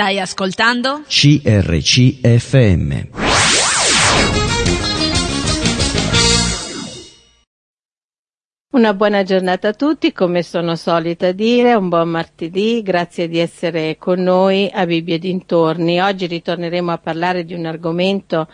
Stai ascoltando? CRCFM. Una buona giornata a tutti, come sono solita dire, un buon martedì, grazie di essere con noi a Bibbia e dintorni. Oggi ritorneremo a parlare di un argomento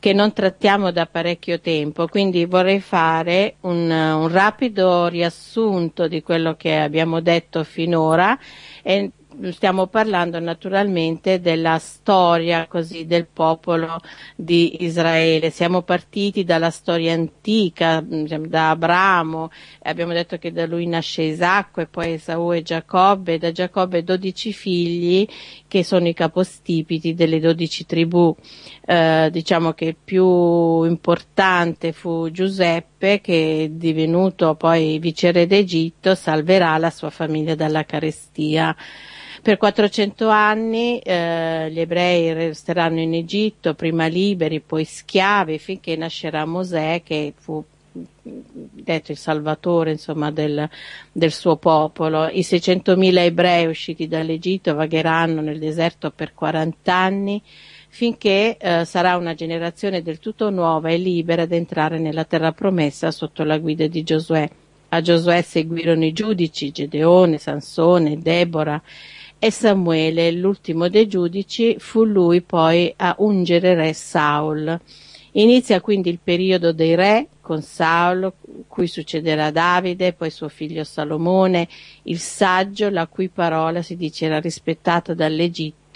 che non trattiamo da parecchio tempo, quindi vorrei fare un, un rapido riassunto di quello che abbiamo detto finora e stiamo parlando naturalmente della storia così del popolo di Israele. Siamo partiti dalla storia antica, diciamo, da Abramo, abbiamo detto che da lui nasce Isacco e poi Esau e Giacobbe, da Giacobbe dodici figli che sono i capostipiti delle dodici tribù. Eh, diciamo che il più importante fu Giuseppe che divenuto poi viceré d'Egitto salverà la sua famiglia dalla carestia. Per 400 anni eh, gli ebrei resteranno in Egitto, prima liberi, poi schiavi, finché nascerà Mosè che fu detto il salvatore insomma, del, del, suo popolo. I 600.000 ebrei usciti dall'Egitto vagheranno nel deserto per 40 anni finché eh, sarà una generazione del tutto nuova e libera ad entrare nella terra promessa sotto la guida di Giosuè. A Giosuè seguirono i giudici Gedeone, Sansone, Debora e Samuele, l'ultimo dei giudici, fu lui poi a ungere re Saul. Inizia quindi il periodo dei re con Saul, cui succederà Davide, poi suo figlio Salomone, il saggio, la cui parola si dice era rispettata dall'Egitto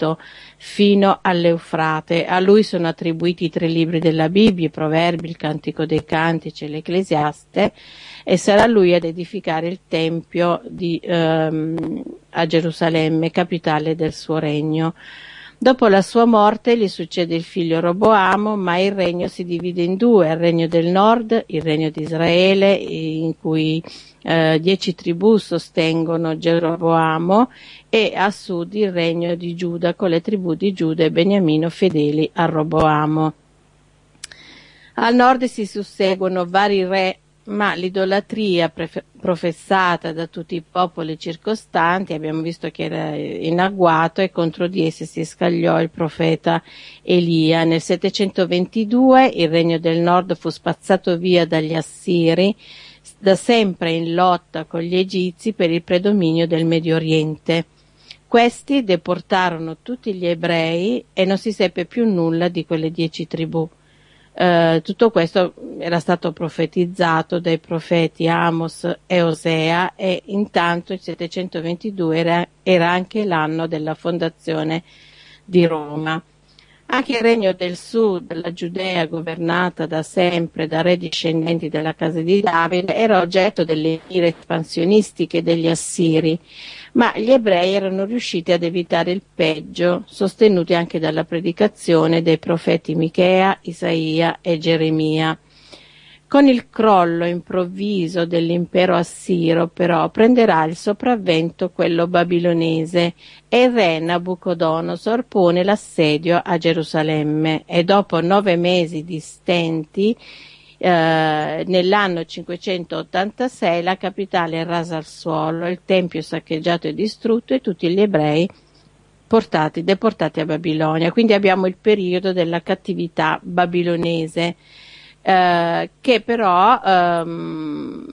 fino all'Eufrate. A lui sono attribuiti i tre libri della Bibbia, i Proverbi, il Cantico dei Cantici e l'Ecclesiaste, e sarà lui ad edificare il Tempio di, ehm, a Gerusalemme, capitale del suo regno. Dopo la sua morte gli succede il figlio Roboamo, ma il regno si divide in due, il regno del nord, il regno di Israele, in cui eh, dieci tribù sostengono Geroboamo, e a sud il regno di Giuda, con le tribù di Giuda e Beniamino fedeli a Roboamo. Al nord si susseguono vari re ma l'idolatria prefe- professata da tutti i popoli circostanti, abbiamo visto che era in agguato e contro di esse si scagliò il profeta Elia. Nel 722 il regno del nord fu spazzato via dagli assiri, da sempre in lotta con gli egizi per il predominio del Medio Oriente. Questi deportarono tutti gli ebrei e non si seppe più nulla di quelle dieci tribù. Eh, tutto questo era stato profetizzato dai profeti Amos e Osea e intanto il 722 era, era anche l'anno della fondazione di Roma. Anche il regno del sud, la Giudea governata da sempre da re discendenti della casa di Davide, era oggetto delle mire espansionistiche degli assiri, ma gli ebrei erano riusciti ad evitare il peggio, sostenuti anche dalla predicazione dei profeti Michea, Isaia e Geremia. Con il crollo improvviso dell'impero assiro, però, prenderà il sopravvento quello babilonese e il re Nabucodonosor pone l'assedio a Gerusalemme e dopo nove mesi di stenti eh, nell'anno 586 la capitale è rasa al suolo, il tempio saccheggiato e distrutto e tutti gli ebrei portati, deportati a Babilonia. Quindi abbiamo il periodo della cattività babilonese eh, che però ehm,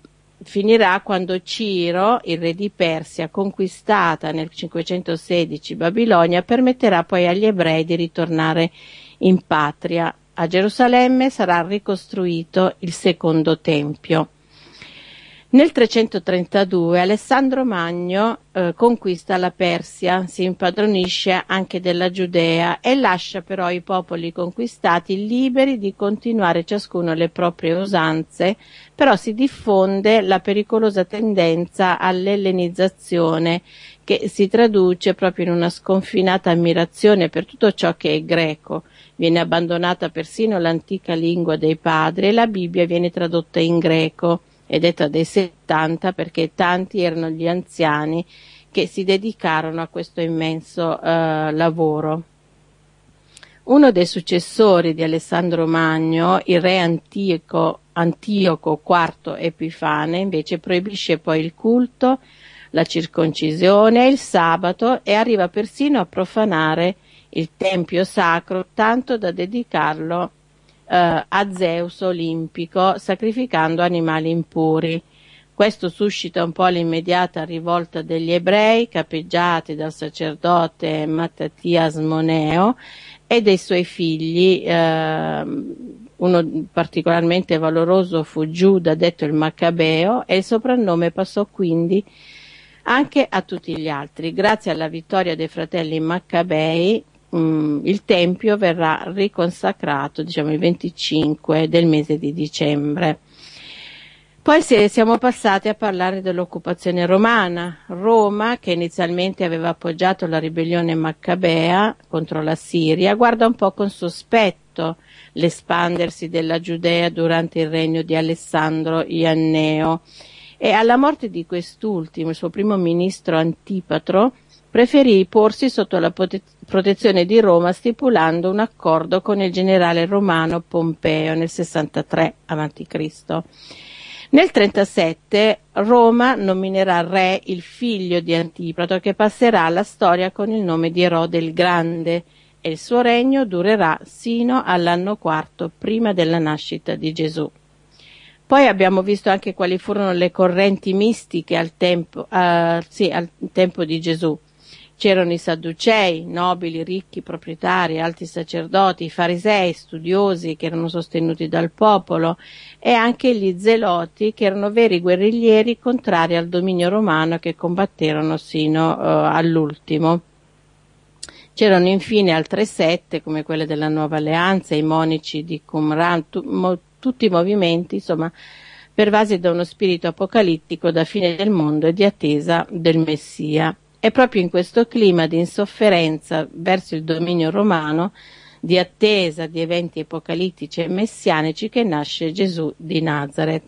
finirà quando Ciro, il re di Persia, conquistata nel 516 Babilonia, permetterà poi agli ebrei di ritornare in patria. A Gerusalemme sarà ricostruito il secondo tempio. Nel 332 Alessandro Magno eh, conquista la Persia, si impadronisce anche della Giudea e lascia però i popoli conquistati liberi di continuare ciascuno le proprie usanze, però si diffonde la pericolosa tendenza all'ellenizzazione che si traduce proprio in una sconfinata ammirazione per tutto ciò che è greco. Viene abbandonata persino l'antica lingua dei padri e la Bibbia viene tradotta in greco è detta dei 70 perché tanti erano gli anziani che si dedicarono a questo immenso eh, lavoro. Uno dei successori di Alessandro Magno, il re Antioco, Antioco IV Epifane, invece proibisce poi il culto, la circoncisione il sabato e arriva persino a profanare il tempio sacro tanto da dedicarlo eh, a Zeus olimpico sacrificando animali impuri. Questo suscita un po' l'immediata rivolta degli ebrei capeggiati dal sacerdote Mattathias Moneo e dei suoi figli, eh, uno particolarmente valoroso fu Giuda, detto il Maccabeo, e il soprannome passò quindi anche a tutti gli altri. Grazie alla vittoria dei fratelli Maccabei, mh, mm, il Tempio verrà riconsacrato, diciamo, il 25 del mese di dicembre. Poi siamo passati a parlare dell'occupazione romana. Roma, che inizialmente aveva appoggiato la ribellione maccabea contro la Siria, guarda un po' con sospetto l'espandersi della Giudea durante il regno di Alessandro Ianneo e alla morte di quest'ultimo, il suo primo ministro Antipatro, preferì porsi sotto la protezione di Roma stipulando un accordo con il generale romano Pompeo nel 63 a.C. Nel 37 Roma nominerà re il figlio di Antipatro che passerà alla storia con il nome di Erode il Grande e il suo regno durerà sino all'anno quarto prima della nascita di Gesù. Poi abbiamo visto anche quali furono le correnti mistiche al tempo, uh, sì, al tempo di Gesù. C'erano i Sadducei, nobili, ricchi, proprietari, alti sacerdoti, i farisei, studiosi che erano sostenuti dal popolo e anche gli zeloti che erano veri guerriglieri contrari al dominio romano che combatterono sino uh, all'ultimo. C'erano infine altre sette come quelle della Nuova Alleanza, i monici di Qumran, tu, mo, tutti i movimenti, insomma, pervasi da uno spirito apocalittico da fine del mondo e di attesa del Messia. È proprio in questo clima di insofferenza verso il dominio romano, di attesa di eventi apocalittici e messianici che nasce Gesù di Nazareth.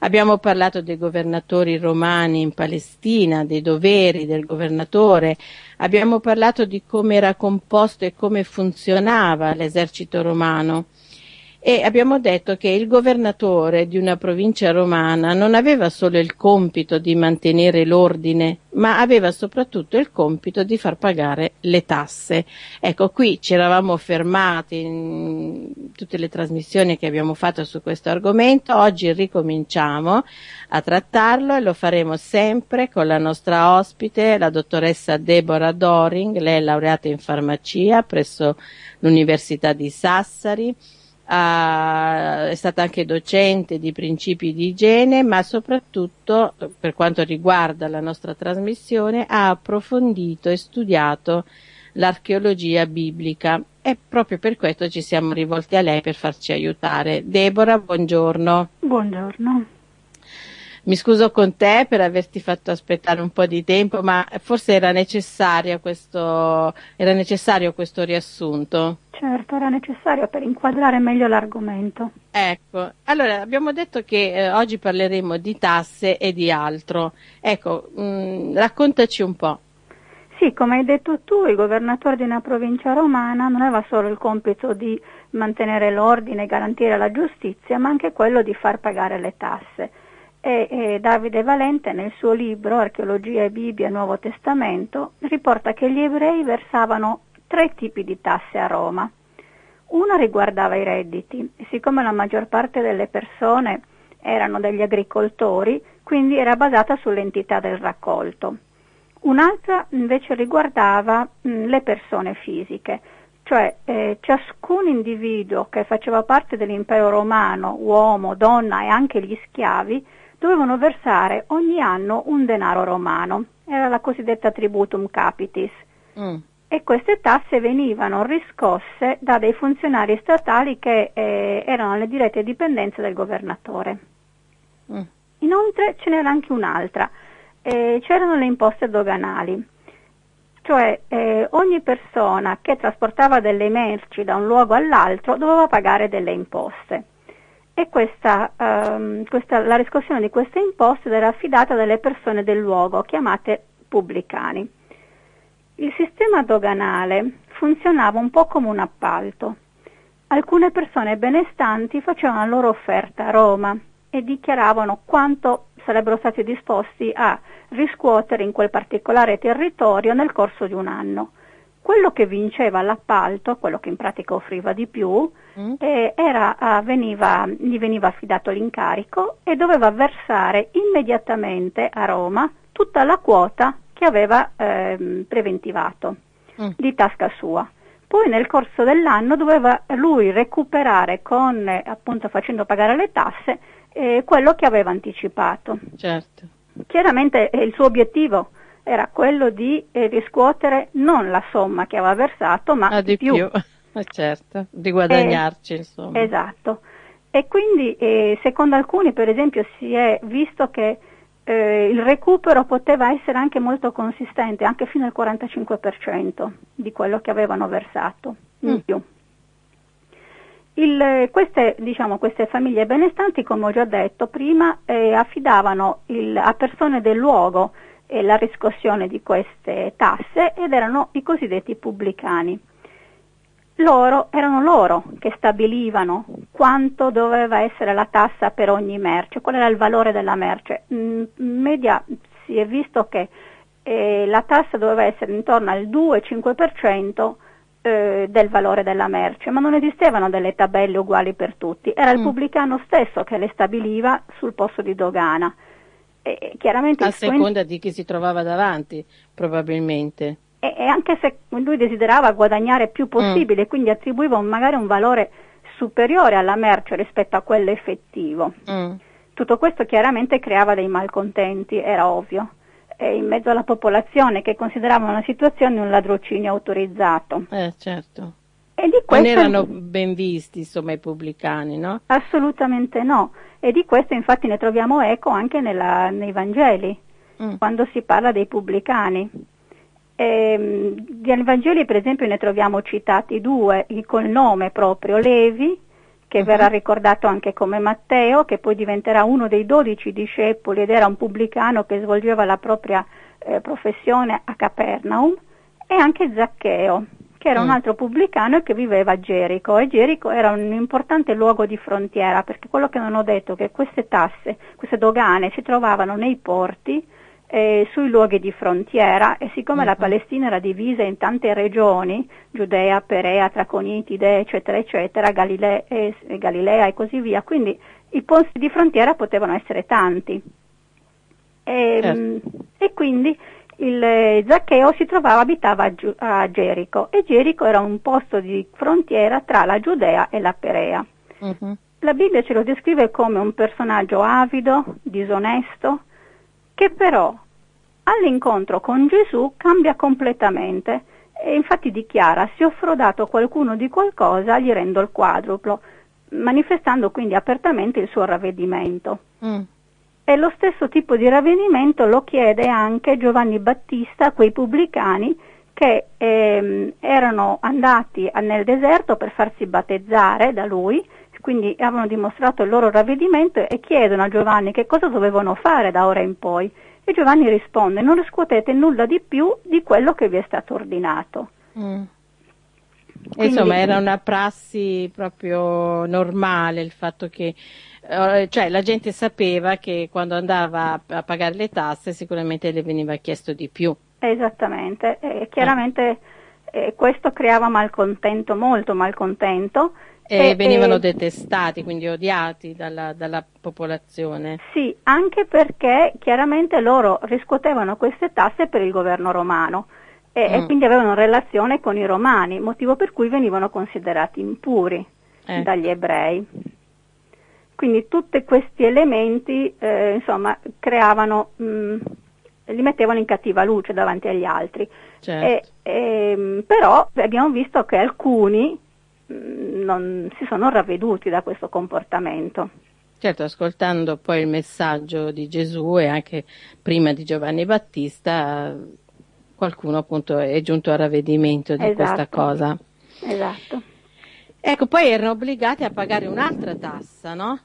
Abbiamo parlato dei governatori romani in Palestina, dei doveri del governatore, abbiamo parlato di come era composto e come funzionava l'esercito romano e abbiamo detto che il governatore di una provincia romana non aveva solo il compito di mantenere l'ordine, ma aveva soprattutto il compito di far pagare le tasse. Ecco, qui ci eravamo fermati in tutte le trasmissioni che abbiamo fatto su questo argomento, oggi ricominciamo a trattarlo e lo faremo sempre con la nostra ospite, la dottoressa Deborah Doring, lei è laureata in farmacia presso l'Università di Sassari Uh, è stata anche docente di principi di igiene, ma soprattutto per quanto riguarda la nostra trasmissione ha approfondito e studiato l'archeologia biblica e proprio per questo ci siamo rivolti a lei per farci aiutare. Deborah, buongiorno. Buongiorno. Mi scuso con te per averti fatto aspettare un po' di tempo, ma forse era necessario questo, era necessario questo riassunto. Certo, era necessario per inquadrare meglio l'argomento. Ecco, allora abbiamo detto che eh, oggi parleremo di tasse e di altro. Ecco, mh, mm, raccontaci un po'. Sì, come hai detto tu, il governatore di una provincia romana non aveva solo il compito di mantenere l'ordine e garantire la giustizia, ma anche quello di far pagare le tasse e, e Davide Valente nel suo libro Archeologia e Bibbia Nuovo Testamento riporta che gli ebrei versavano tre tipi di tasse a Roma. Una riguardava i redditi siccome la maggior parte delle persone erano degli agricoltori, quindi era basata sull'entità del raccolto. Un'altra invece riguardava mh, le persone fisiche, cioè eh, ciascun individuo che faceva parte dell'impero romano, uomo, donna e anche gli schiavi, dovevano versare ogni anno un denaro romano, era la cosiddetta tributum capitis. Mm. E queste tasse venivano riscosse da dei funzionari statali che eh, erano alle dirette dipendenze del governatore. Mm. Inoltre ce n'era anche un'altra, eh, c'erano le imposte doganali, cioè eh, ogni persona che trasportava delle merci da un luogo all'altro doveva pagare delle imposte e questa, um, questa, la riscossione di queste imposte era affidata dalle persone del luogo, chiamate pubblicani. Il sistema doganale funzionava un po' come un appalto. Alcune persone benestanti facevano la loro offerta a Roma e dichiaravano quanto sarebbero stati disposti a riscuotere in quel particolare territorio nel corso di un anno. Quello che vinceva l'appalto, quello che in pratica offriva di più, mm. eh, era, ah, veniva, gli veniva affidato l'incarico e doveva versare immediatamente a Roma tutta la quota che aveva eh, preventivato mm. di tasca sua. Poi nel corso dell'anno doveva lui recuperare con, appunto facendo pagare le tasse, eh, quello che aveva anticipato. Certo. Chiaramente eh, il suo obiettivo era quello di eh, riscuotere non la somma che aveva versato, ma ah, di più. più. Certo, di guadagnarci, insomma. Esatto. E quindi, eh, secondo alcuni, per esempio, si è visto che eh, il recupero poteva essere anche molto consistente, anche fino al 45% di quello che avevano versato in mm. più. Il, queste, diciamo, queste, famiglie benestanti, come ho già detto prima, eh, affidavano il, a persone del luogo eh, la riscossione di queste tasse ed erano i cosiddetti pubblicani. Loro erano loro che stabilivano quanto doveva essere la tassa per ogni merce, qual era il valore della merce. In media si è visto che eh, la tassa doveva essere intorno al 2-5% eh, del valore della merce, ma non esistevano delle tabelle uguali per tutti, era il mm. pubblicano stesso che le stabiliva sul posto di dogana. E, chiaramente A seconda di chi si trovava davanti, probabilmente. E, e, anche se lui desiderava guadagnare più possibile, mm. quindi attribuiva un, magari un valore superiore alla merce rispetto a quello effettivo. Mm. Tutto questo chiaramente creava dei malcontenti, era ovvio eh, in mezzo alla popolazione che consideravano la situazione un ladrocinio autorizzato. Eh, certo. E di questo, non erano ben visti, insomma, i pubblicani, no? Assolutamente no. E di questo infatti ne troviamo eco anche nella, nei Vangeli, mm. quando si parla dei pubblicani. E, nei Vangeli, per esempio, ne troviamo citati due, col nome proprio Levi, che uh-huh. verrà ricordato anche come Matteo, che poi diventerà uno dei dodici discepoli ed era un pubblicano che svolgeva la propria eh, professione a Capernaum, e anche Zaccheo, che era mm. un altro pubblicano e che viveva a Gerico. E Gerico era un importante luogo di frontiera, perché quello che non ho detto è che queste tasse, queste dogane si trovavano nei porti, eh, sui luoghi di frontiera e siccome uh-huh. la Palestina era divisa in tante regioni, Giudea, Perea, Traconitide, eccetera, eccetera, Galilea, eh, Galilea e così via, quindi i posti di frontiera potevano essere tanti. E, certo. e quindi il eh, Zaccheo si trovava, abitava a, a, Gerico e Gerico era un posto di frontiera tra la Giudea e la Perea. Uh-huh. La Bibbia ce lo descrive come un personaggio avido, disonesto, che però all'incontro con Gesù cambia completamente e infatti dichiara se ho frodato qualcuno di qualcosa gli rendo il quadruplo, manifestando quindi apertamente il suo ravvedimento. Mm. E lo stesso tipo di ravvedimento lo chiede anche Giovanni Battista a quei pubblicani che ehm, erano andati nel deserto per farsi battezzare da lui, quindi avevano dimostrato il loro ravvedimento e chiedono a Giovanni che cosa dovevano fare da ora in poi. E Giovanni risponde, non riscuotete nulla di più di quello che vi è stato ordinato. Mm. Quindi, Insomma, era una prassi proprio normale il fatto che eh, cioè, la gente sapeva che quando andava a pagare le tasse sicuramente le veniva chiesto di più. Esattamente, e chiaramente eh, questo creava malcontento, molto malcontento e, e venivano e, detestati, quindi odiati dalla, dalla, popolazione. Sì, anche perché chiaramente loro riscuotevano queste tasse per il governo romano e, mm. e quindi avevano relazione con i romani, motivo per cui venivano considerati impuri eh. dagli ebrei. Quindi tutti questi elementi eh, insomma, creavano, mh, mm, li mettevano in cattiva luce davanti agli altri. Certo. E, però abbiamo visto che alcuni non si sono ravveduti da questo comportamento. Certo, ascoltando poi il messaggio di Gesù e anche prima di Giovanni Battista, qualcuno appunto è giunto al ravvedimento di esatto. questa cosa. Esatto. Ecco, poi erano obbligati a pagare un'altra tassa, no?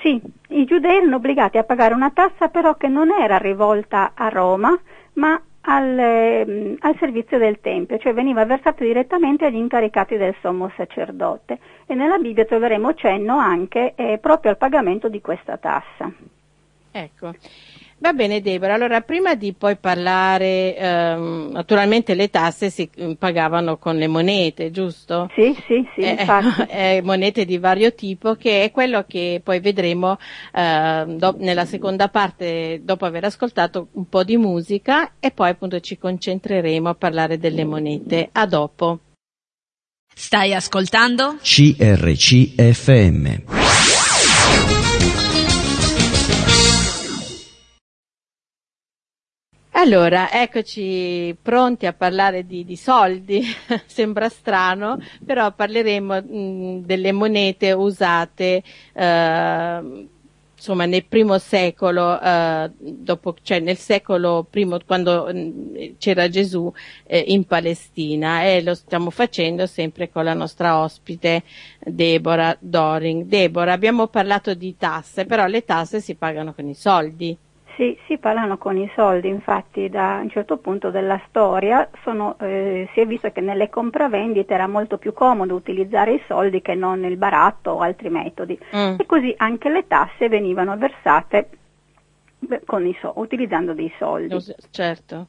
Sì, i giudei erano obbligati a pagare una tassa però che non era rivolta a Roma, ma al, ehm, al, servizio del Tempio, cioè veniva versato direttamente agli incaricati del sommo sacerdote e nella Bibbia troveremo cenno anche eh, proprio al pagamento di questa tassa. Ecco. Va bene Deborah, allora prima di poi parlare, ehm, naturalmente le tasse si mm, pagavano con le monete, giusto? Sì, sì, sì, eh, eh, monete di vario tipo che è quello che poi vedremo eh, do- nella seconda parte dopo aver ascoltato un po' di musica e poi appunto ci concentreremo a parlare delle monete. A dopo. Stai ascoltando? CRCFM. Allora, eccoci pronti a parlare di, di soldi, sembra strano, però parleremo mh, delle monete usate eh, insomma nel primo secolo, eh, dopo, cioè nel secolo primo quando mh, c'era Gesù eh, in Palestina e lo stiamo facendo sempre con la nostra ospite Deborah Doring. Deborah, abbiamo parlato di tasse, però le tasse si pagano con i soldi. Sì, si parlano con i soldi, infatti da un certo punto della storia sono, eh, si è visto che nelle compravendite era molto più comodo utilizzare i soldi che non il baratto o altri metodi mm. e così anche le tasse venivano versate so- utilizzando dei soldi. Certo.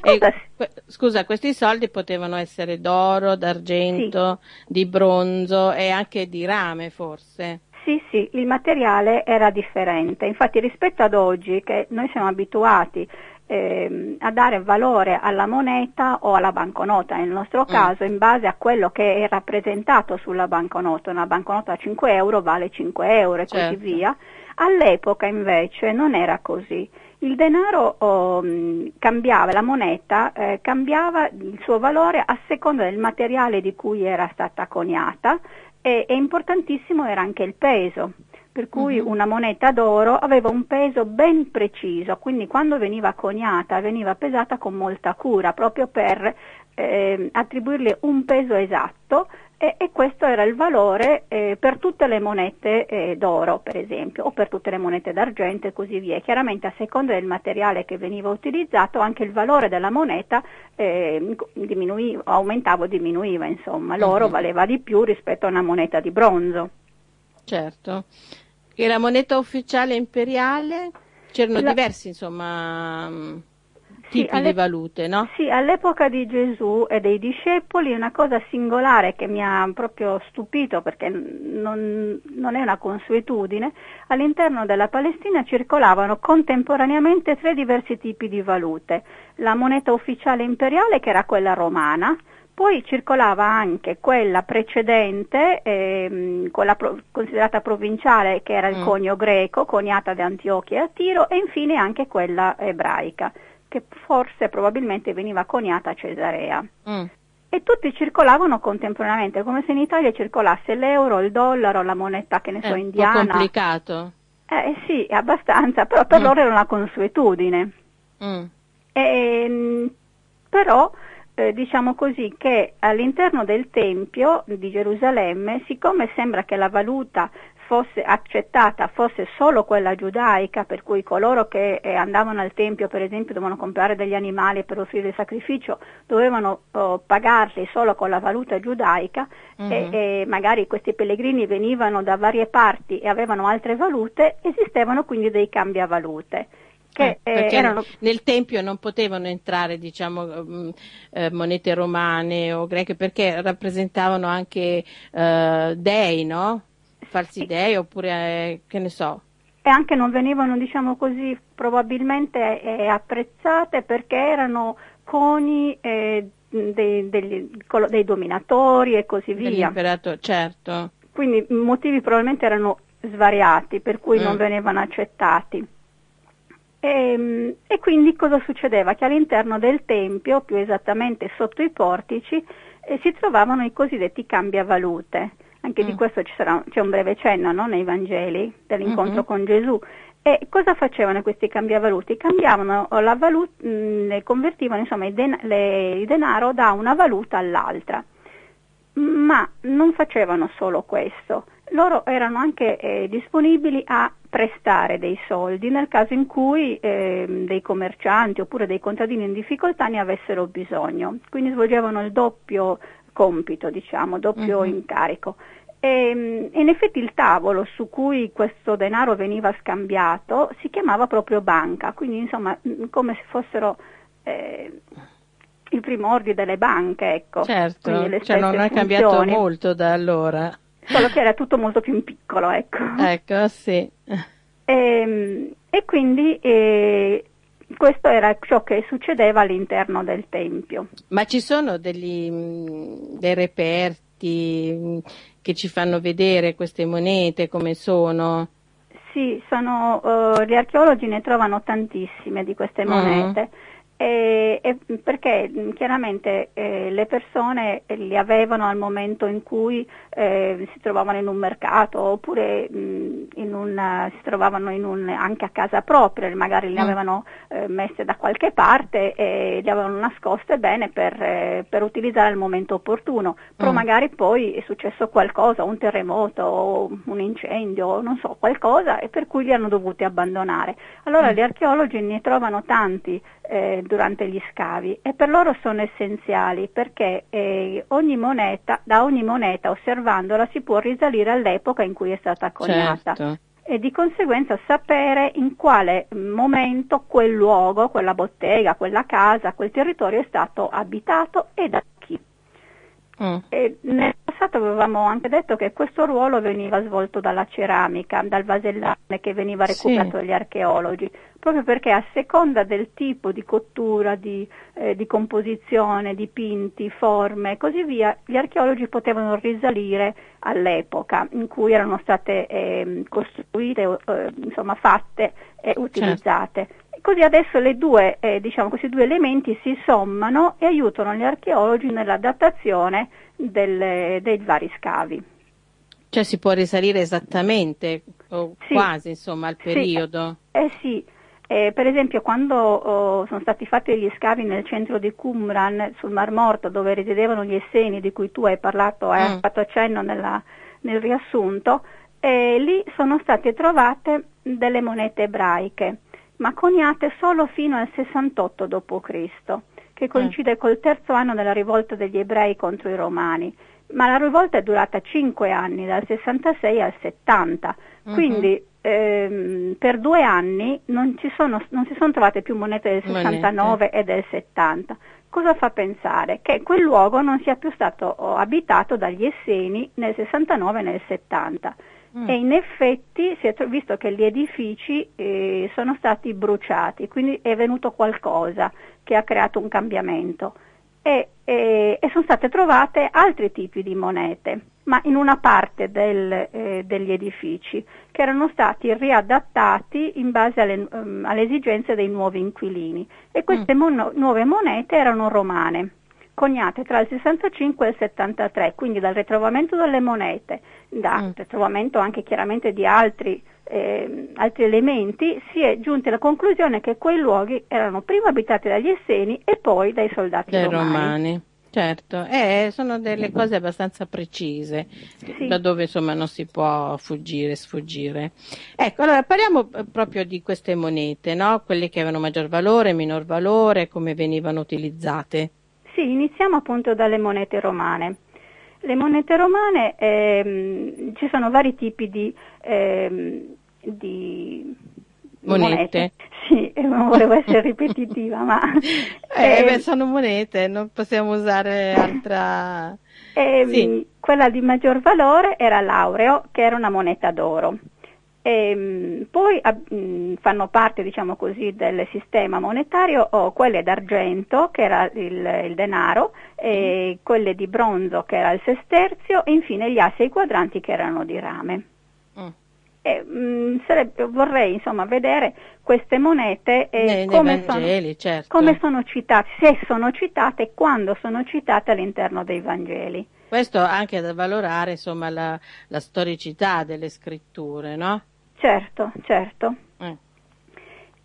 Cosa... E, scusa, questi soldi potevano essere d'oro, d'argento, sì. di bronzo e anche di rame forse. Sì, sì, il materiale era differente, infatti rispetto ad oggi che noi siamo abituati eh, a dare valore alla moneta o alla banconota, nel nostro mm. caso in base a quello che è rappresentato sulla banconota, una banconota a 5 euro vale 5 euro e certo. così via, all'epoca invece non era così. Il denaro oh, cambiava, la moneta eh, cambiava il suo valore a seconda del materiale di cui era stata coniata, e, e importantissimo era anche il peso, per cui uh-huh. una moneta d'oro aveva un peso ben preciso, quindi quando veniva coniata veniva pesata con molta cura, proprio per eh, attribuirle un peso esatto e, e, questo era il valore eh, per tutte le monete eh, d'oro, per esempio, o per tutte le monete d'argento e così via. Chiaramente a seconda del materiale che veniva utilizzato anche il valore della moneta eh, diminuiva, aumentava o diminuiva, insomma, l'oro uh-huh. valeva di più rispetto a una moneta di bronzo. Certo. E la moneta ufficiale imperiale? C'erano la... diversi, insomma tipi sì, di valute, no? Sì, all'epoca di Gesù e dei discepoli una cosa singolare che mi ha proprio stupito perché non, non è una consuetudine, all'interno della Palestina circolavano contemporaneamente tre diversi tipi di valute. La moneta ufficiale imperiale che era quella romana, poi circolava anche quella precedente, ehm, quella pro- considerata provinciale che era il mm. conio greco, coniata da Antiochia e a Tiro, e infine anche quella ebraica che forse probabilmente veniva coniata a Cesarea. Mm. E tutti circolavano contemporaneamente, come se in Italia circolasse l'euro, il dollaro, la moneta che ne so, indiana. È complicato. Eh sì, abbastanza, però per mm. loro era una consuetudine. Mm. E, ehm, però eh, diciamo così che all'interno del Tempio di Gerusalemme, siccome sembra che la valuta fosse accettata fosse solo quella giudaica, per cui coloro che eh, andavano al Tempio per esempio dovevano comprare degli animali per offrire il sacrificio, dovevano oh, pagarli solo con la valuta giudaica mm-hmm. e, e, magari questi pellegrini venivano da varie parti e avevano altre valute, esistevano quindi dei cambiavalute. Che, eh, eh, erano... nel tempio non potevano entrare diciamo, mm, eh, monete romane o greche perché rappresentavano anche eh, dei, no? Falsi dei oppure eh, che ne so. E anche non venivano, diciamo così, probabilmente eh, apprezzate perché erano coni eh, dei, degli, dei, dominatori e così via. Certo. Quindi i motivi probabilmente erano svariati per cui mm. non venivano accettati. E, ehm, e, quindi cosa succedeva? Che all'interno del tempio, più esattamente sotto i portici, eh, si trovavano i cosiddetti cambiavalute anche mm. di questo sarà, c'è un breve cenno no, nei Vangeli dell'incontro mm-hmm. con Gesù. E cosa facevano questi cambiavaluti? Cambiavano la valuta, mh, convertivano insomma il, den- le, il denaro da una valuta all'altra. Ma non facevano solo questo, loro erano anche eh, disponibili a prestare dei soldi nel caso in cui eh, dei commercianti oppure dei contadini in difficoltà ne avessero bisogno. Quindi svolgevano il doppio compito, diciamo, doppio uh-huh. incarico. E, in effetti il tavolo su cui questo denaro veniva scambiato si chiamava proprio banca, quindi insomma come se fossero eh, i primordi delle banche, ecco. Certo, cioè non è cambiato molto da allora. Solo che era tutto molto più in piccolo, ecco. Ecco, sì. E, ehm, e quindi eh, questo era ciò che succedeva all'interno del Tempio. Ma ci sono degli, dei reperti che ci fanno vedere queste monete come sono? Sì, sono, uh, gli archeologi ne trovano tantissime di queste monete. Uh-huh e, e perché chiaramente eh, le persone li avevano al momento in cui eh, si trovavano in un mercato oppure mh, un, si trovavano un, anche a casa propria, magari le mm. avevano eh, messe da qualche parte e le avevano nascoste bene per, eh, per utilizzare al momento opportuno, però mm. magari poi è successo qualcosa, un terremoto, un incendio, non so, qualcosa e per cui li hanno dovuti abbandonare. Allora mm. gli archeologi ne trovano tanti eh, durante gli scavi e per loro sono essenziali perché eh, ogni moneta, da ogni moneta osservandola si può risalire all'epoca in cui è stata coniata. Certo. E di conseguenza sapere in quale momento quel luogo, quella bottega, quella casa, quel territorio è stato abitato e da chi. Mm. nel passato avevamo anche detto che questo ruolo veniva svolto dalla ceramica, dal vasellame che veniva recuperato sì. dagli archeologi, proprio perché a seconda del tipo di cottura, di, eh, di composizione, pinti, forme e così via, gli archeologi potevano risalire all'epoca in cui erano state eh, costruite, eh, insomma fatte e utilizzate. Certo. Così adesso due, eh, diciamo, questi due elementi si sommano e aiutano gli archeologi nella datazione delle, dei vari scavi. Cioè si può risalire esattamente o sì. quasi insomma al periodo? Sì. Eh, sì. Eh, per esempio quando oh, sono stati fatti gli scavi nel centro di Qumran sul Mar Morto dove risiedevano gli Esseni di cui tu hai parlato, hai mm. fatto accenno nella, nel riassunto, eh, lì sono state trovate delle monete ebraiche ma coniate solo fino al 68 d.C., che coincide eh. col terzo anno della rivolta degli ebrei contro i romani. Ma la rivolta è durata 5 anni, dal 66 al 70, uh-huh. quindi ehm, per due anni non, sono, non, si sono trovate più monete del 69 monete. e del 70. Cosa fa pensare? Che quel luogo non sia più stato abitato dagli Esseni nel 69 e nel 70 Mm. E in effetti si è visto che gli edifici eh, sono stati bruciati, quindi è venuto qualcosa che ha creato un cambiamento. E, e, e sono state trovate altri tipi di monete, ma in una parte del, eh, degli edifici, che erano stati riadattati in base alle, um, alle esigenze dei nuovi inquilini. E queste mm. mon- nuove monete erano romane coniate tra il 65 e il 73, quindi dal ritrovamento delle monete, dal mm. ritrovamento anche chiaramente di altri, eh, altri, elementi, si è giunti alla conclusione che quei luoghi erano prima abitati dagli Esseni e poi dai soldati romani. romani. Certo, eh, sono delle cose abbastanza precise, sì. da dove insomma non si può fuggire, sfuggire. Ecco, allora parliamo eh, proprio di queste monete, no? quelle che avevano maggior valore, minor valore, come venivano utilizzate. Sì, iniziamo appunto dalle monete romane. Le monete romane, ehm, ci sono vari tipi di, ehm, di monete. monete. Sì, non volevo essere ripetitiva, ma... Eh, eh, beh, sono monete, non possiamo usare altra... Eh, sì. Quella di maggior valore era l'aureo, che era una moneta d'oro. E, ehm, poi a, mh, fanno parte, diciamo così, del sistema monetario o quelle d'argento, che era il, il denaro, e mm. quelle di bronzo, che era il sesterzio, e infine gli assi e i quadranti, che erano di rame. Mm. E, mh, sarebbe, vorrei insomma vedere queste monete e come, Vangeli, sono, certo. come sono citate, se sono citate e quando sono citate all'interno dei Vangeli. Questo anche da valorare insomma la, la storicità delle scritture, no? Certo, certo. Mm.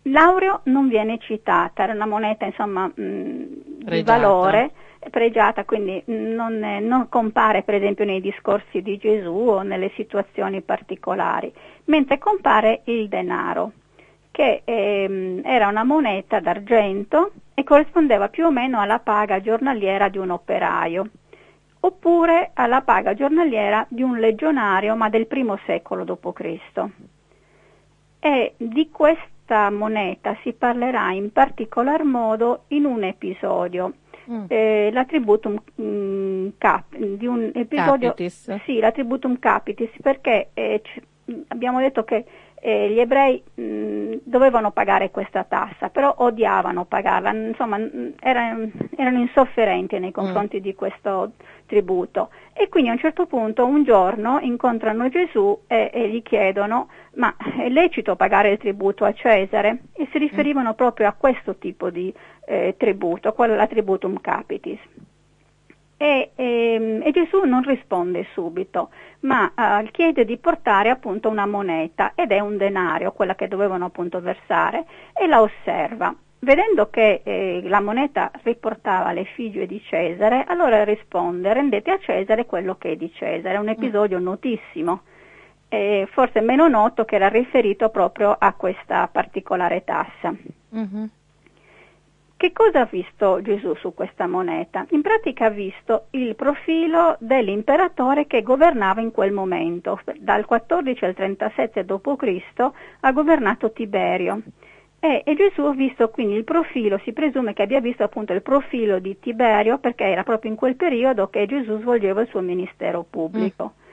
L'aureo non viene citata, era una moneta insomma mh, di valore, pregiata, quindi non, non, compare per esempio nei discorsi di Gesù o nelle situazioni particolari, mentre compare il denaro, che ehm, era una moneta d'argento e corrispondeva più o meno alla paga giornaliera di un operaio, oppure alla paga giornaliera di un legionario, ma del primo secolo d.C. E di questa moneta si parlerà in particolar modo in un episodio Mm. Eh, l'attributum mm, cap, di un episodio capitis. sì, l'attributum capitis perché eh, c- abbiamo detto che eh, gli ebrei mh, mm, dovevano pagare questa tassa, però odiavano pagarla, insomma erano, erano insofferenti nei confronti mm. di questo tributo e quindi a un certo punto un giorno incontrano Gesù e, e gli chiedono ma è lecito pagare il tributo a Cesare? E si riferivano mm. proprio a questo tipo di eh, tributo, quello è l'attributum capitis. E, e, ehm, e, Gesù non risponde subito, ma uh, chiede di portare appunto una moneta ed è un denario, quella che dovevano appunto versare, e la osserva. Vedendo che eh, la moneta riportava le figlie di Cesare, allora risponde rendete a Cesare quello che è di Cesare, è un episodio notissimo, eh, forse meno noto che era riferito proprio a questa particolare tassa. Mm-hmm. Che cosa ha visto Gesù su questa moneta? In pratica ha visto il profilo dell'imperatore che governava in quel momento. Dal 14 al 37 d.C. ha governato Tiberio. E, e, Gesù ha visto quindi il profilo, si presume che abbia visto appunto il profilo di Tiberio perché era proprio in quel periodo che Gesù svolgeva il suo ministero pubblico. Mm.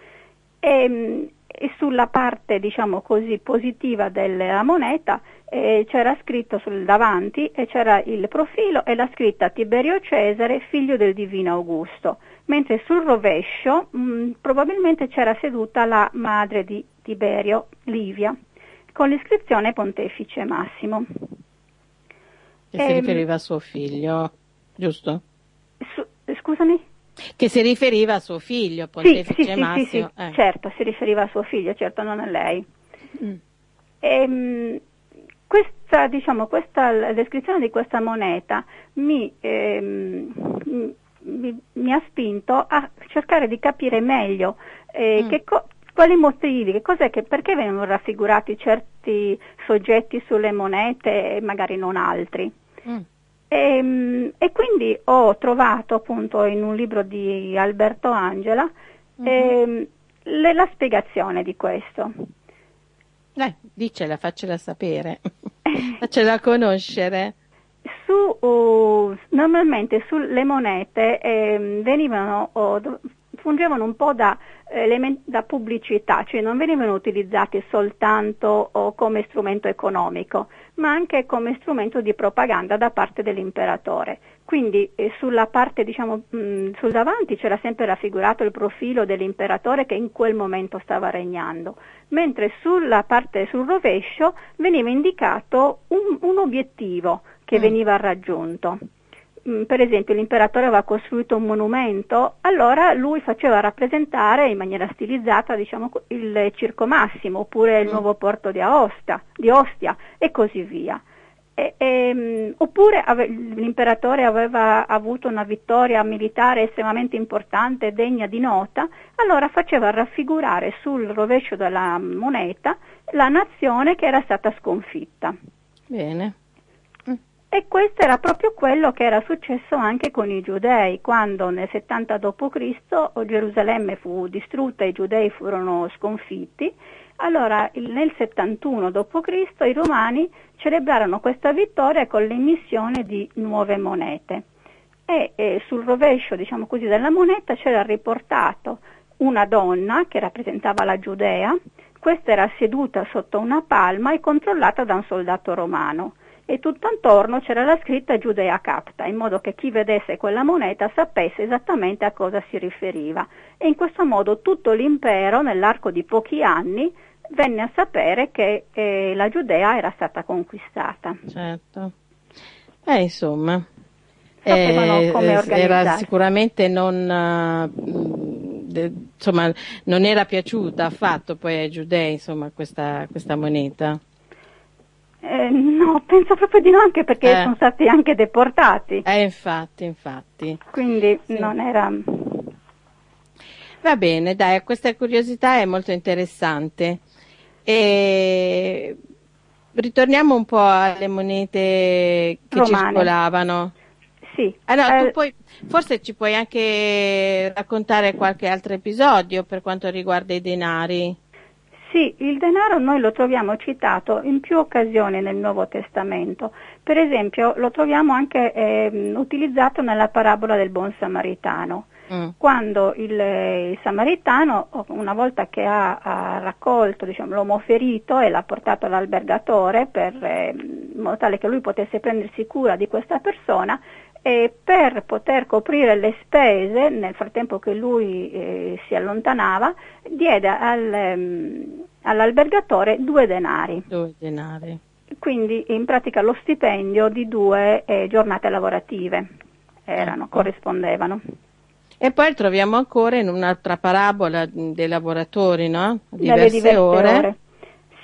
E, e sulla parte diciamo così positiva della moneta eh, c'era scritto sul davanti e c'era il profilo e la scritta Tiberio Cesare, figlio del divino Augusto, mentre sul rovescio mh, mm, probabilmente c'era seduta la madre di Tiberio, Livia, con l'iscrizione Pontefice Massimo. Che si ehm, riferiva a suo figlio, giusto? Su, scusami? Che si riferiva a suo figlio, Pontefice sì, sì, Massimo. Sì, sì, eh. certo, si riferiva a suo figlio, certo, non a lei. Mm. Ehm, questa, diciamo, questa, descrizione di questa moneta mi, ehm, mi, mi, ha spinto a cercare di capire meglio eh, mm. co- quali motivi, che cos'è che, perché vengono raffigurati certi soggetti sulle monete e magari non altri. Mm. E, ehm, e, quindi ho trovato appunto in un libro di Alberto Angela mm-hmm. eh, le, la spiegazione di questo. Eh, dicela, faccela sapere, faccela conoscere. Su, uh, normalmente sulle monete eh, venivano, oh, fungevano un po' da, da, pubblicità, cioè non venivano utilizzati soltanto come strumento economico, ma anche come strumento di propaganda da parte dell'imperatore. Quindi eh, sulla parte, diciamo, mm, sul davanti c'era sempre raffigurato il profilo dell'imperatore che in quel momento stava regnando, mentre sulla parte, sul rovescio veniva indicato un, un obiettivo che mm. veniva raggiunto. Mm, per esempio l'imperatore aveva costruito un monumento, allora lui faceva rappresentare in maniera stilizzata diciamo, il Circo Massimo oppure il mm. nuovo porto di, Aosta, di Ostia e così via. E, e, mm, oppure ave, l'imperatore aveva avuto una vittoria militare estremamente importante e degna di nota, allora faceva raffigurare sul rovescio della moneta la nazione che era stata sconfitta. Bene. E questo era proprio quello che era successo anche con i giudei, quando nel 70 d.C. Gerusalemme fu distrutta e i giudei furono sconfitti. Allora nel 71 d.C. i romani celebrarono questa vittoria con l'emissione di nuove monete. E, e sul rovescio, diciamo così, della moneta c'era riportato una donna che rappresentava la Giudea, questa era seduta sotto una palma e controllata da un soldato romano e tutto attorno c'era la scritta Giudea Capta, in modo che chi vedesse quella moneta sapesse esattamente a cosa si riferiva. E in questo modo tutto l'impero, nell'arco di pochi anni, venne a sapere che eh, la Giudea era stata conquistata. Certo. Eh, insomma, eh, era sicuramente non, uh, insomma, non era piaciuta affatto poi ai giudei insomma, questa, questa moneta. Eh, no, penso proprio di no, anche perché Eh. sono stati anche deportati. Eh, infatti, infatti. Quindi Sì. non era. Va bene, dai, questa curiosità è molto interessante. E ritorniamo un po' alle monete che Romane. circolavano. Sì. Allora, eh, tu puoi, forse ci puoi anche raccontare qualche altro episodio per quanto riguarda i denari. Sì, il denaro noi lo troviamo citato in più occasioni nel Nuovo Testamento. Per esempio lo troviamo anche ehm, utilizzato nella parabola del buon samaritano. Mm. Quando il, il samaritano, una volta che ha, ha raccolto diciamo, l'uomo ferito e l'ha portato all'albergatore per, ehm, in modo tale che lui potesse prendersi cura di questa persona, e per poter coprire le spese, nel frattempo che lui eh, si allontanava, diede al, ehm, all'albergatore due denari, Due denari. quindi in pratica lo stipendio di due eh, giornate lavorative erano, Ecco. corrispondevano. E poi troviamo ancora in un'altra parabola dei lavoratori, no? Dalle Diverse, ore.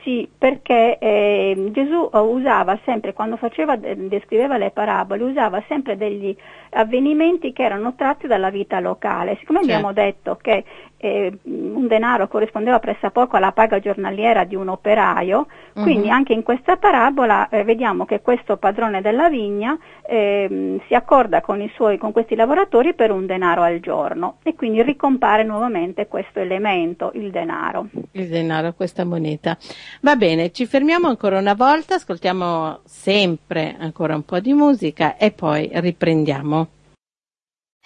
Sì, perché eh, Gesù usava sempre, quando faceva, eh, descriveva le parabole, usava sempre degli avvenimenti che erano tratti dalla vita locale. Siccome Certo. abbiamo detto che eh, un denaro corrispondeva pressappoco alla paga giornaliera di un operaio, quindi Mhm. anche in questa parabola eh, vediamo che questo padrone della vigna ehm, si accorda con, i suoi, con questi lavoratori per un denaro al giorno e quindi ricompare nuovamente questo elemento, il denaro. Il denaro, questa moneta. Va bene, ci fermiamo ancora una volta, ascoltiamo sempre ancora un po' di musica e poi riprendiamo.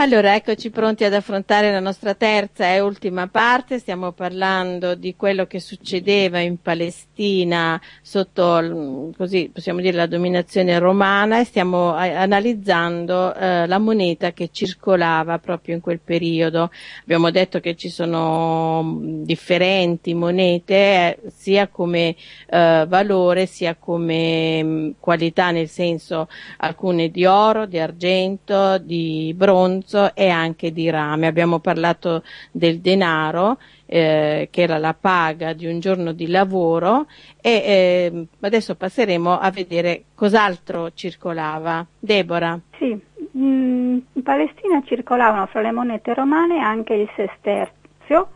Allora, eccoci pronti ad affrontare la nostra terza e ultima parte. Stiamo parlando di quello che succedeva in Palestina sotto, l- così possiamo dire, la dominazione romana e stiamo analizzando eh, la moneta che circolava proprio in quel periodo. Abbiamo detto che ci sono mh, differenti monete, eh, sia come eh, valore sia come mh, qualità, nel senso alcune di oro, di argento, di bronzo e anche di rame. Abbiamo parlato del denaro, eh, che era la paga di un giorno di lavoro e eh, adesso passeremo a vedere cos'altro circolava. Deborah. Sì, mm, in Palestina circolavano fra le monete romane anche il sesterzio,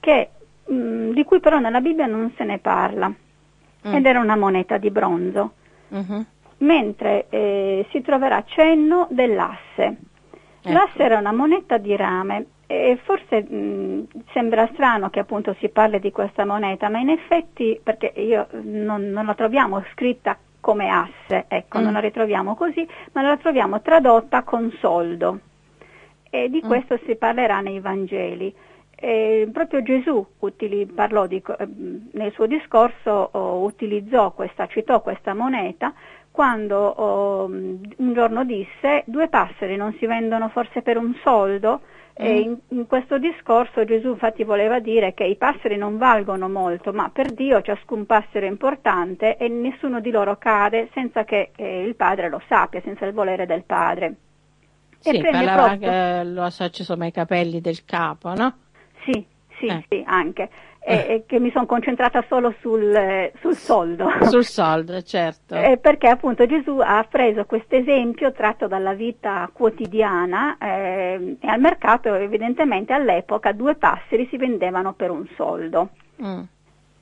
che, mm, di cui però nella Bibbia non se ne parla, Mm. ed era una moneta di bronzo, Mhm. mentre eh, si troverà cenno dell'asse. Ecco. L'asse era una moneta di rame e forse mh, sembra strano che appunto si parli di questa moneta, ma in effetti, perché io non, non la troviamo scritta come asse, ecco, Mm. non la ritroviamo così, ma la troviamo tradotta con soldo. E di Mm. questo si parlerà nei Vangeli. E proprio Gesù utili- parlò di nel suo discorso oh, utilizzò questa, citò questa moneta quando oh, un giorno disse due passeri non si vendono forse per un soldo e in, in questo discorso Gesù infatti voleva dire che i passeri non valgono molto ma per Dio ciascun passero è importante e nessuno di loro cade senza che eh, il padre lo sappia, senza il volere del padre. E Sì, parlava proprio- che lo associo insomma ai capelli del capo, no? Sì, sì, Eh. sì, anche. E, e che mi sono concentrata solo sul, sul soldo. Sul soldo, certo. Eh, perché appunto Gesù ha preso questo esempio tratto dalla vita quotidiana eh, e al mercato evidentemente all'epoca due passeri si vendevano per un soldo Mm.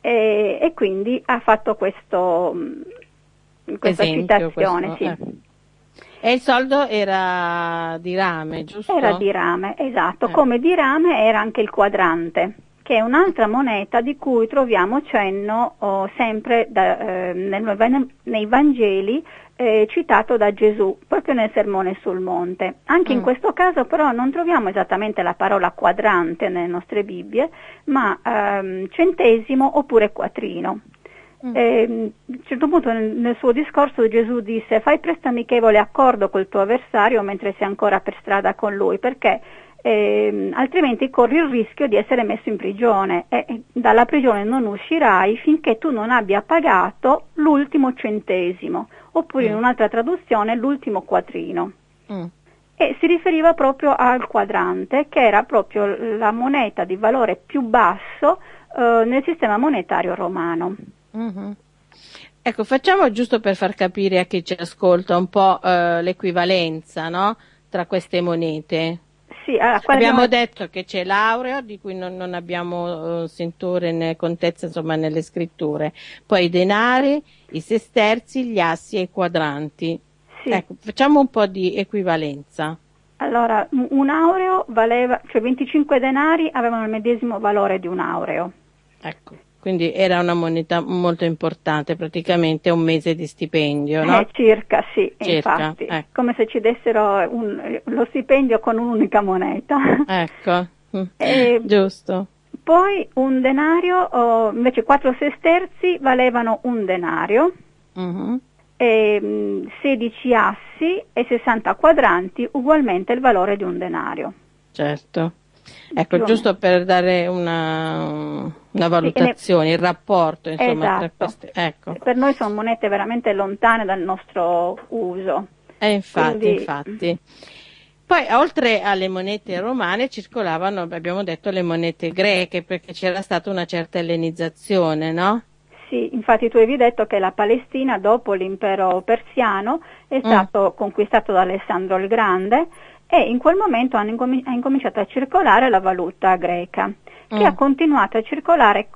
e, e quindi ha fatto questo, mh, questa Esempio, citazione. questo, sì. eh. E il soldo era di rame, giusto? Era di rame, esatto, Eh. come di rame era anche il quadrante, che è un'altra moneta di cui troviamo cenno oh, sempre da, eh, nel- nei Vangeli eh, citato da Gesù, proprio nel Sermone sul Monte. Anche in Mm. questo caso però non troviamo esattamente la parola quadrante nelle nostre Bibbie, ma ehm, centesimo oppure quattrino. Mm. E, a un certo punto nel, nel suo discorso Gesù disse fai presto amichevole accordo col tuo avversario mentre sei ancora per strada con lui perché ehm, altrimenti corri il rischio di essere messo in prigione e dalla prigione non uscirai finché tu non abbia pagato l'ultimo centesimo oppure in Mm. un'altra traduzione l'ultimo quattrino. Mm. e si riferiva proprio al quadrante, che era proprio la moneta di valore più basso eh, nel sistema monetario romano. Mm-hmm. Ecco, facciamo giusto per far capire a chi ci ascolta un po' eh, l'equivalenza no? tra queste monete. Sì, allora, abbiamo abbiamo... detto che c'è l'aureo, di cui non, non abbiamo uh, sentore né contezza insomma, nelle scritture, poi i denari, i sesterzi, gli assi e i quadranti. Sì. Ecco, facciamo un po' di equivalenza. Allora, un aureo valeva, cioè 25 denari avevano il medesimo valore di un aureo. Ecco, quindi era una moneta molto importante, praticamente un mese di stipendio, no? Eh, circa, sì, circa, infatti, ecco. come se ci dessero un, lo stipendio con un'unica moneta. Ecco, mm. e, giusto. Poi un denario, oh, invece quattro sesterzi valevano un denario. Uh-huh e 16 mm, assi e 60 quadranti, ugualmente il valore di un denario. Certo. Ecco, giusto per dare una, una valutazione, il rapporto insomma, esatto. queste, ecco. Per noi sono monete veramente lontane dal nostro uso. E infatti, Quindi... infatti. Poi, oltre alle monete romane, circolavano, abbiamo detto, le monete greche, perché c'era stata una certa ellenizzazione, no? Sì, infatti tu avevi detto che la Palestina dopo l'impero persiano è mm. stato conquistato da Alessandro il Grande e in quel momento incomin- ha incominciato a circolare la valuta greca, che mm. ha continuato a circolare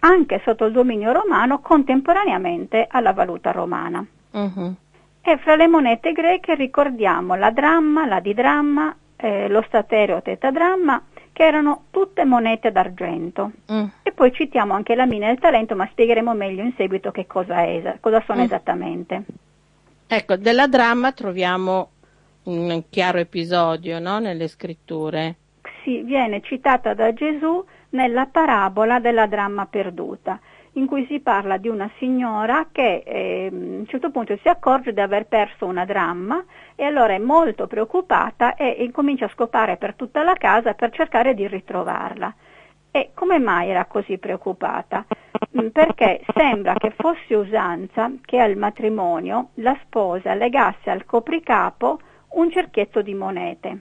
anche sotto il dominio romano contemporaneamente alla valuta romana. Mm-hmm. E fra le monete greche ricordiamo la dramma, la didramma, eh, lo statereo tetadramma che erano tutte monete d'argento. Mm. E poi citiamo anche la mina e il talento, ma spiegheremo meglio in seguito che cosa, è, cosa sono mm. esattamente. Ecco, della dramma troviamo un chiaro episodio no? nelle scritture. Sì, viene citata da Gesù nella parabola della dramma perduta in cui si parla di una signora che eh, a un certo punto si accorge di aver perso una dramma e allora è molto preoccupata e incomincia a scopare per tutta la casa per cercare di ritrovarla. E come mai era così preoccupata? Mm, perché sembra che fosse usanza che al matrimonio la sposa legasse al copricapo un cerchietto di monete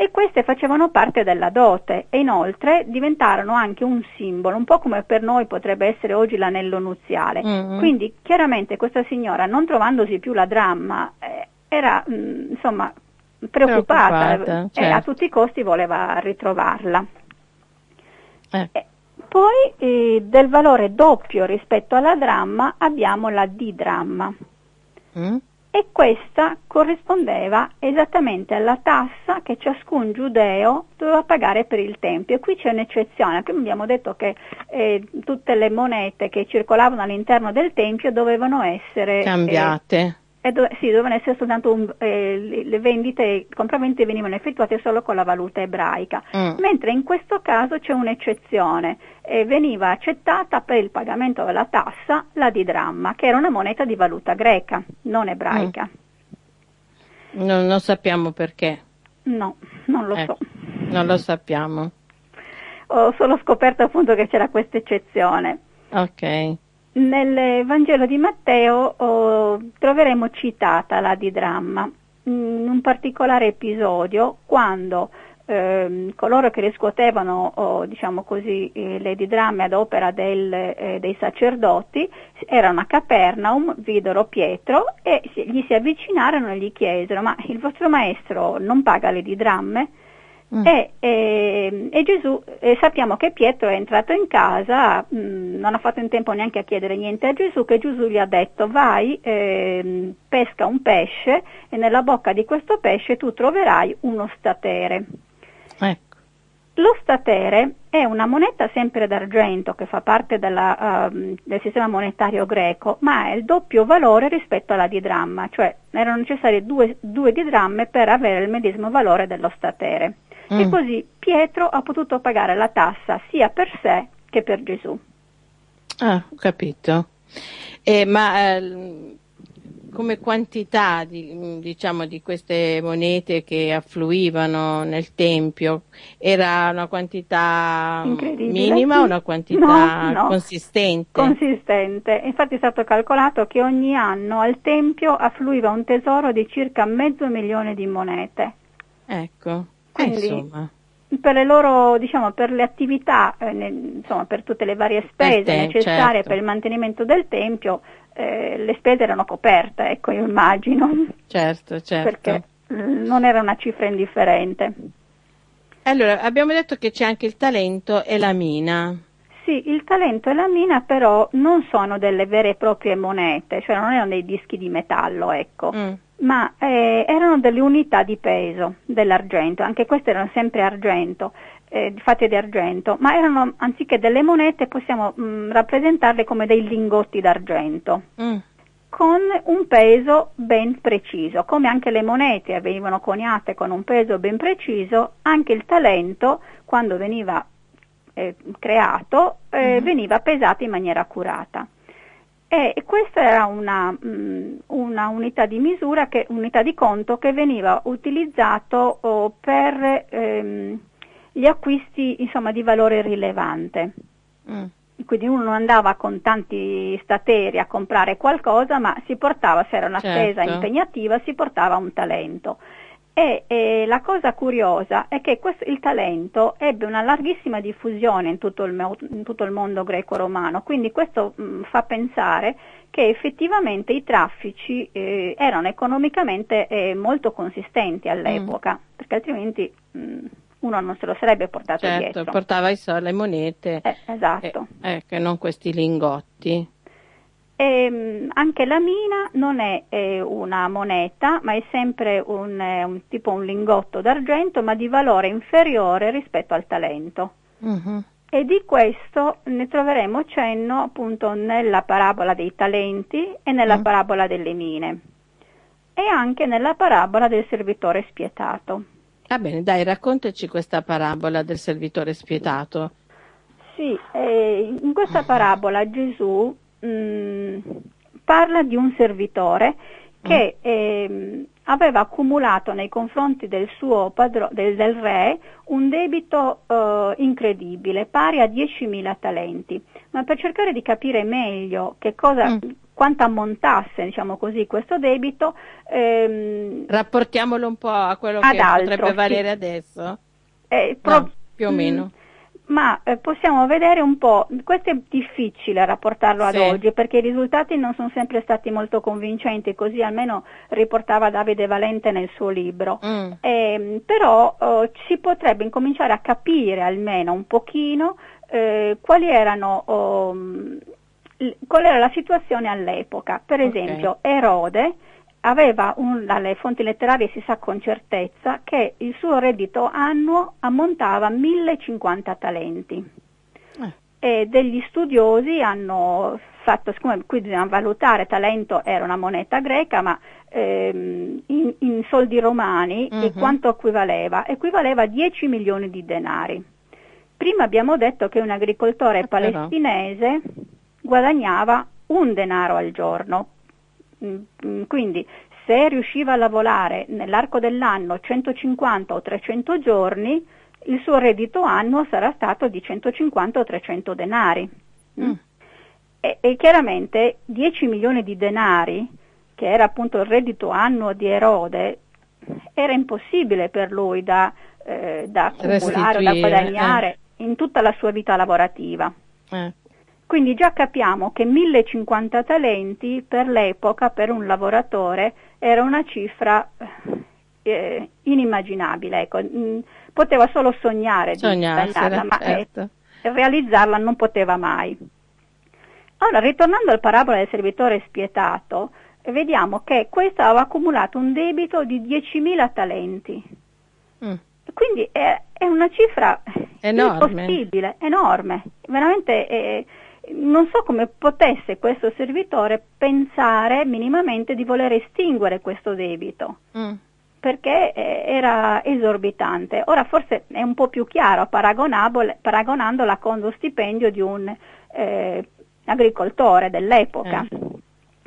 e queste facevano parte della dote e inoltre diventarono anche un simbolo, un po' come per noi potrebbe essere oggi l'anello nuziale. Mm-hmm. Quindi chiaramente questa signora, non trovandosi più la dramma, eh, era mh, mm, insomma preoccupata, preoccupata certo. e a tutti i costi voleva ritrovarla. Eh. Poi eh, del valore doppio rispetto alla dramma abbiamo la didramma. Mm e questa corrispondeva esattamente alla tassa che ciascun giudeo doveva pagare per il Tempio. E qui c'è un'eccezione, prima abbiamo detto che eh, tutte le monete che circolavano all'interno del Tempio dovevano essere cambiate. Eh, dove, sì, dovevano essere soltanto un, eh, le vendite, i compravendite venivano effettuate solo con la valuta ebraica, mm. mentre in questo caso c'è un'eccezione, eh, veniva accettata per il pagamento della tassa la didramma, che era una moneta di valuta greca, non ebraica. Mm. Non, non, sappiamo perché. No, non lo ecco, so. Non lo sappiamo. Ho solo scoperto appunto che c'era questa eccezione. Ok. Nel Vangelo di Matteo oh, troveremo citata la didramma in un particolare episodio quando eh, coloro che riscuotevano oh, diciamo così, eh, le didramme ad opera del, eh, dei sacerdoti erano a Capernaum, videro Pietro e gli si avvicinarono e gli chiesero ma il vostro maestro non paga le didramme? Mm. E, e, e, Gesù, e sappiamo che Pietro è entrato in casa, mh, mm, non ha fatto in tempo neanche a chiedere niente a Gesù, che Gesù gli ha detto vai, eh, pesca un pesce e nella bocca di questo pesce tu troverai uno statere. Ecco. Lo statere è una moneta sempre d'argento che fa parte della, uh, del sistema monetario greco, ma ha il doppio valore rispetto alla didramma, cioè erano necessarie due, due didramme per avere il medesimo valore dello statere. Mm. E così Pietro ha potuto pagare la tassa sia per sé che per Gesù. Ah, ho capito. Eh, ma eh, come quantità di, diciamo, di queste monete che affluivano nel tempio? Era una quantità minima o una quantità no, no. consistente? Consistente. Infatti è stato calcolato che ogni anno al tempio affluiva un tesoro di circa mezzo milione di monete. Ecco, Quindi, eh, insomma per le loro, diciamo, per le attività, eh, ne, insomma, per tutte le varie spese te, necessarie certo. per il mantenimento del tempio, eh, le spese erano coperte, ecco, io immagino. Certo, certo. Perché non era una cifra indifferente. Allora, abbiamo detto che c'è anche il talento e la mina. Sì, il talento e la mina però non sono delle vere e proprie monete, cioè non erano dei dischi di metallo, ecco. Mm ma eh, erano delle unità di peso dell'argento, anche queste erano sempre argento, eh, fatte di argento, ma erano anziché delle monete possiamo mh, mm, rappresentarle come dei lingotti d'argento. Mm. Con un peso ben preciso, come anche le monete venivano coniate con un peso ben preciso, anche il talento, quando veniva eh, creato, eh, mm. veniva pesato in maniera accurata. E questa era una, mm, una unità di misura, che, unità di conto che veniva utilizzato oh, per ehm, gli acquisti insomma, di valore rilevante. Mm. Quindi uno non andava con tanti stateri a comprare qualcosa, ma si portava, se era una certo. spesa impegnativa, si portava un talento. E, e, la cosa curiosa è che questo, il talento ebbe una larghissima diffusione in tutto il, in tutto il mondo greco-romano, quindi questo mh, fa pensare che effettivamente i traffici eh, erano economicamente eh, molto consistenti all'epoca, mm. perché altrimenti mh, uno non se lo sarebbe portato certo, dietro. portava i soldi, le monete, eh, esatto. eh, che non questi lingotti. E, ehm, anche la mina non è eh, una moneta, ma è sempre un, eh, un, tipo un lingotto d'argento, ma di valore inferiore rispetto al talento. Uh-huh. E di questo ne troveremo cenno appunto nella parabola dei talenti e nella uh-huh. parabola delle mine e anche nella parabola del servitore spietato. Va bene, dai, raccontaci questa parabola del servitore spietato. Sì, eh, in questa parabola Gesù mh, mm, parla di un servitore che mm. eh, aveva accumulato nei confronti del suo padrone, del, del, re, un debito eh, incredibile, pari a 10.000 talenti. Ma per cercare di capire meglio che cosa, mm. quanto ammontasse, diciamo così, questo debito, ehm, rapportiamolo un po' a quello che altro, potrebbe valere sì. adesso. Eh, pro- no, più o meno ma eh, possiamo vedere un po', questo è difficile rapportarlo ad sì. oggi perché i risultati non sono sempre stati molto convincenti, così almeno riportava Davide Valente nel suo libro, mm. eh, però eh, si potrebbe incominciare a capire almeno un pochino eh, quali erano, oh, qual era la situazione all'epoca. Per esempio okay. Erode, aveva un, dalle fonti letterarie si sa con certezza che il suo reddito annuo ammontava a 1050 talenti. Eh. E degli studiosi hanno fatto, siccome qui bisogna valutare, talento era una moneta greca, ma ehm, in, in, soldi romani uh-huh. quanto equivaleva? Equivaleva a 10 milioni di denari. Prima abbiamo detto che un agricoltore eh, palestinese guadagnava un denaro al giorno, quindi se riusciva a lavorare nell'arco dell'anno 150 o 300 giorni, il suo reddito annuo sarà stato di 150 o 300 denari. Mm. E, e, chiaramente 10 milioni di denari, che era appunto il reddito annuo di Erode, era impossibile per lui da, eh, da accumulare, da guadagnare eh. in tutta la sua vita lavorativa. Eh. Quindi già capiamo che 1050 talenti per l'epoca, per un lavoratore, era una cifra eh, inimmaginabile. Ecco. Mm, poteva solo sognare di guadagnarla, ma eh, certo. realizzarla non poteva mai. Allora, ritornando al parabola del servitore spietato, vediamo che questo aveva accumulato un debito di 10.000 talenti. Mm. Quindi è, è, una cifra enorme. impossibile, enorme, veramente eh, non so come potesse questo servitore pensare minimamente di voler estinguere questo debito. Mm. Perché eh, era esorbitante. Ora forse è un po' più chiaro paragonandola con lo stipendio di un eh, agricoltore dell'epoca. Eh.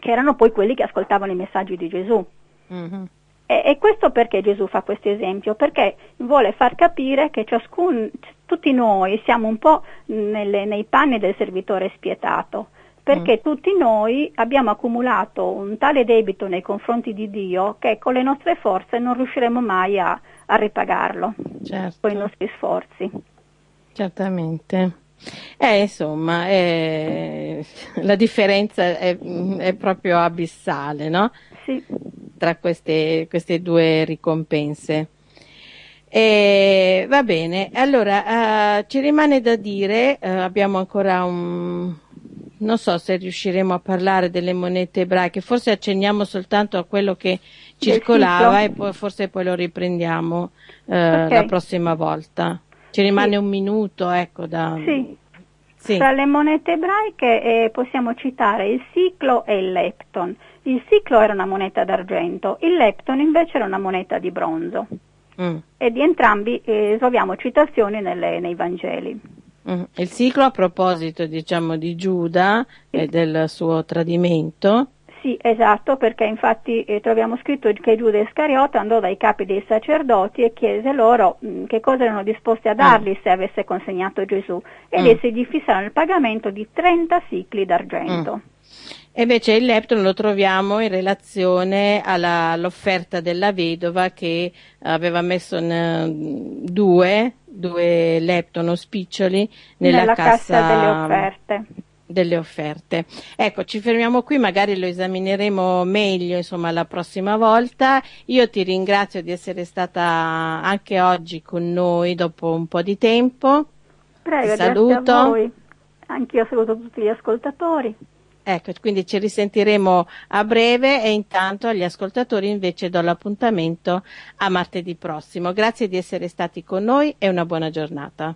che erano poi quelli che ascoltavano i messaggi di Gesù. Mm-hmm. E, e, questo perché Gesù fa questo esempio? Perché vuole far capire che ciascun, tutti noi siamo un po' nelle, nei panni del servitore spietato, perché mm. tutti noi abbiamo accumulato un tale debito nei confronti di Dio che con le nostre forze non riusciremo mai a, a ripagarlo certo. con i nostri sforzi. Certamente. Eh, insomma, eh, la differenza è, è, proprio abissale, no? Sì. Tra queste, queste due ricompense. E, va bene, allora uh, ci rimane da dire, uh, abbiamo ancora un, non so se riusciremo a parlare delle monete ebraiche, forse accenniamo soltanto a quello che circolava e poi, forse poi lo riprendiamo uh, okay. la prossima volta. Ci rimane sì. un minuto, ecco, da... Sì. sì. Tra le monete ebraiche eh, possiamo citare il ciclo e il lepton. Il ciclo era una moneta d'argento, il lepton invece era una moneta di bronzo. Mm. E di entrambi eh, troviamo citazioni nelle, nei Vangeli. Mm. Il ciclo a proposito, diciamo, di Giuda e del suo tradimento. Sì, esatto, perché infatti eh, troviamo scritto che Giuda Iscariota andò dai capi dei sacerdoti e chiese loro mh, mm, che cosa erano disposti a dargli mm. se avesse consegnato Gesù ed mm. essi gli fissarono il pagamento di 30 sicli d'argento. E invece il lepton lo troviamo in relazione alla, all'offerta della vedova che aveva messo in, due, due lepton o spiccioli nella, nella cassa, cassa delle offerte delle offerte. Ecco, ci fermiamo qui, magari lo esamineremo meglio insomma la prossima volta. Io ti ringrazio di essere stata anche oggi con noi dopo un po' di tempo. Prego, ti saluto. a voi. Anch'io saluto tutti gli ascoltatori. Ecco, quindi ci risentiremo a breve e intanto agli ascoltatori invece do l'appuntamento a martedì prossimo. Grazie di essere stati con noi e una buona giornata.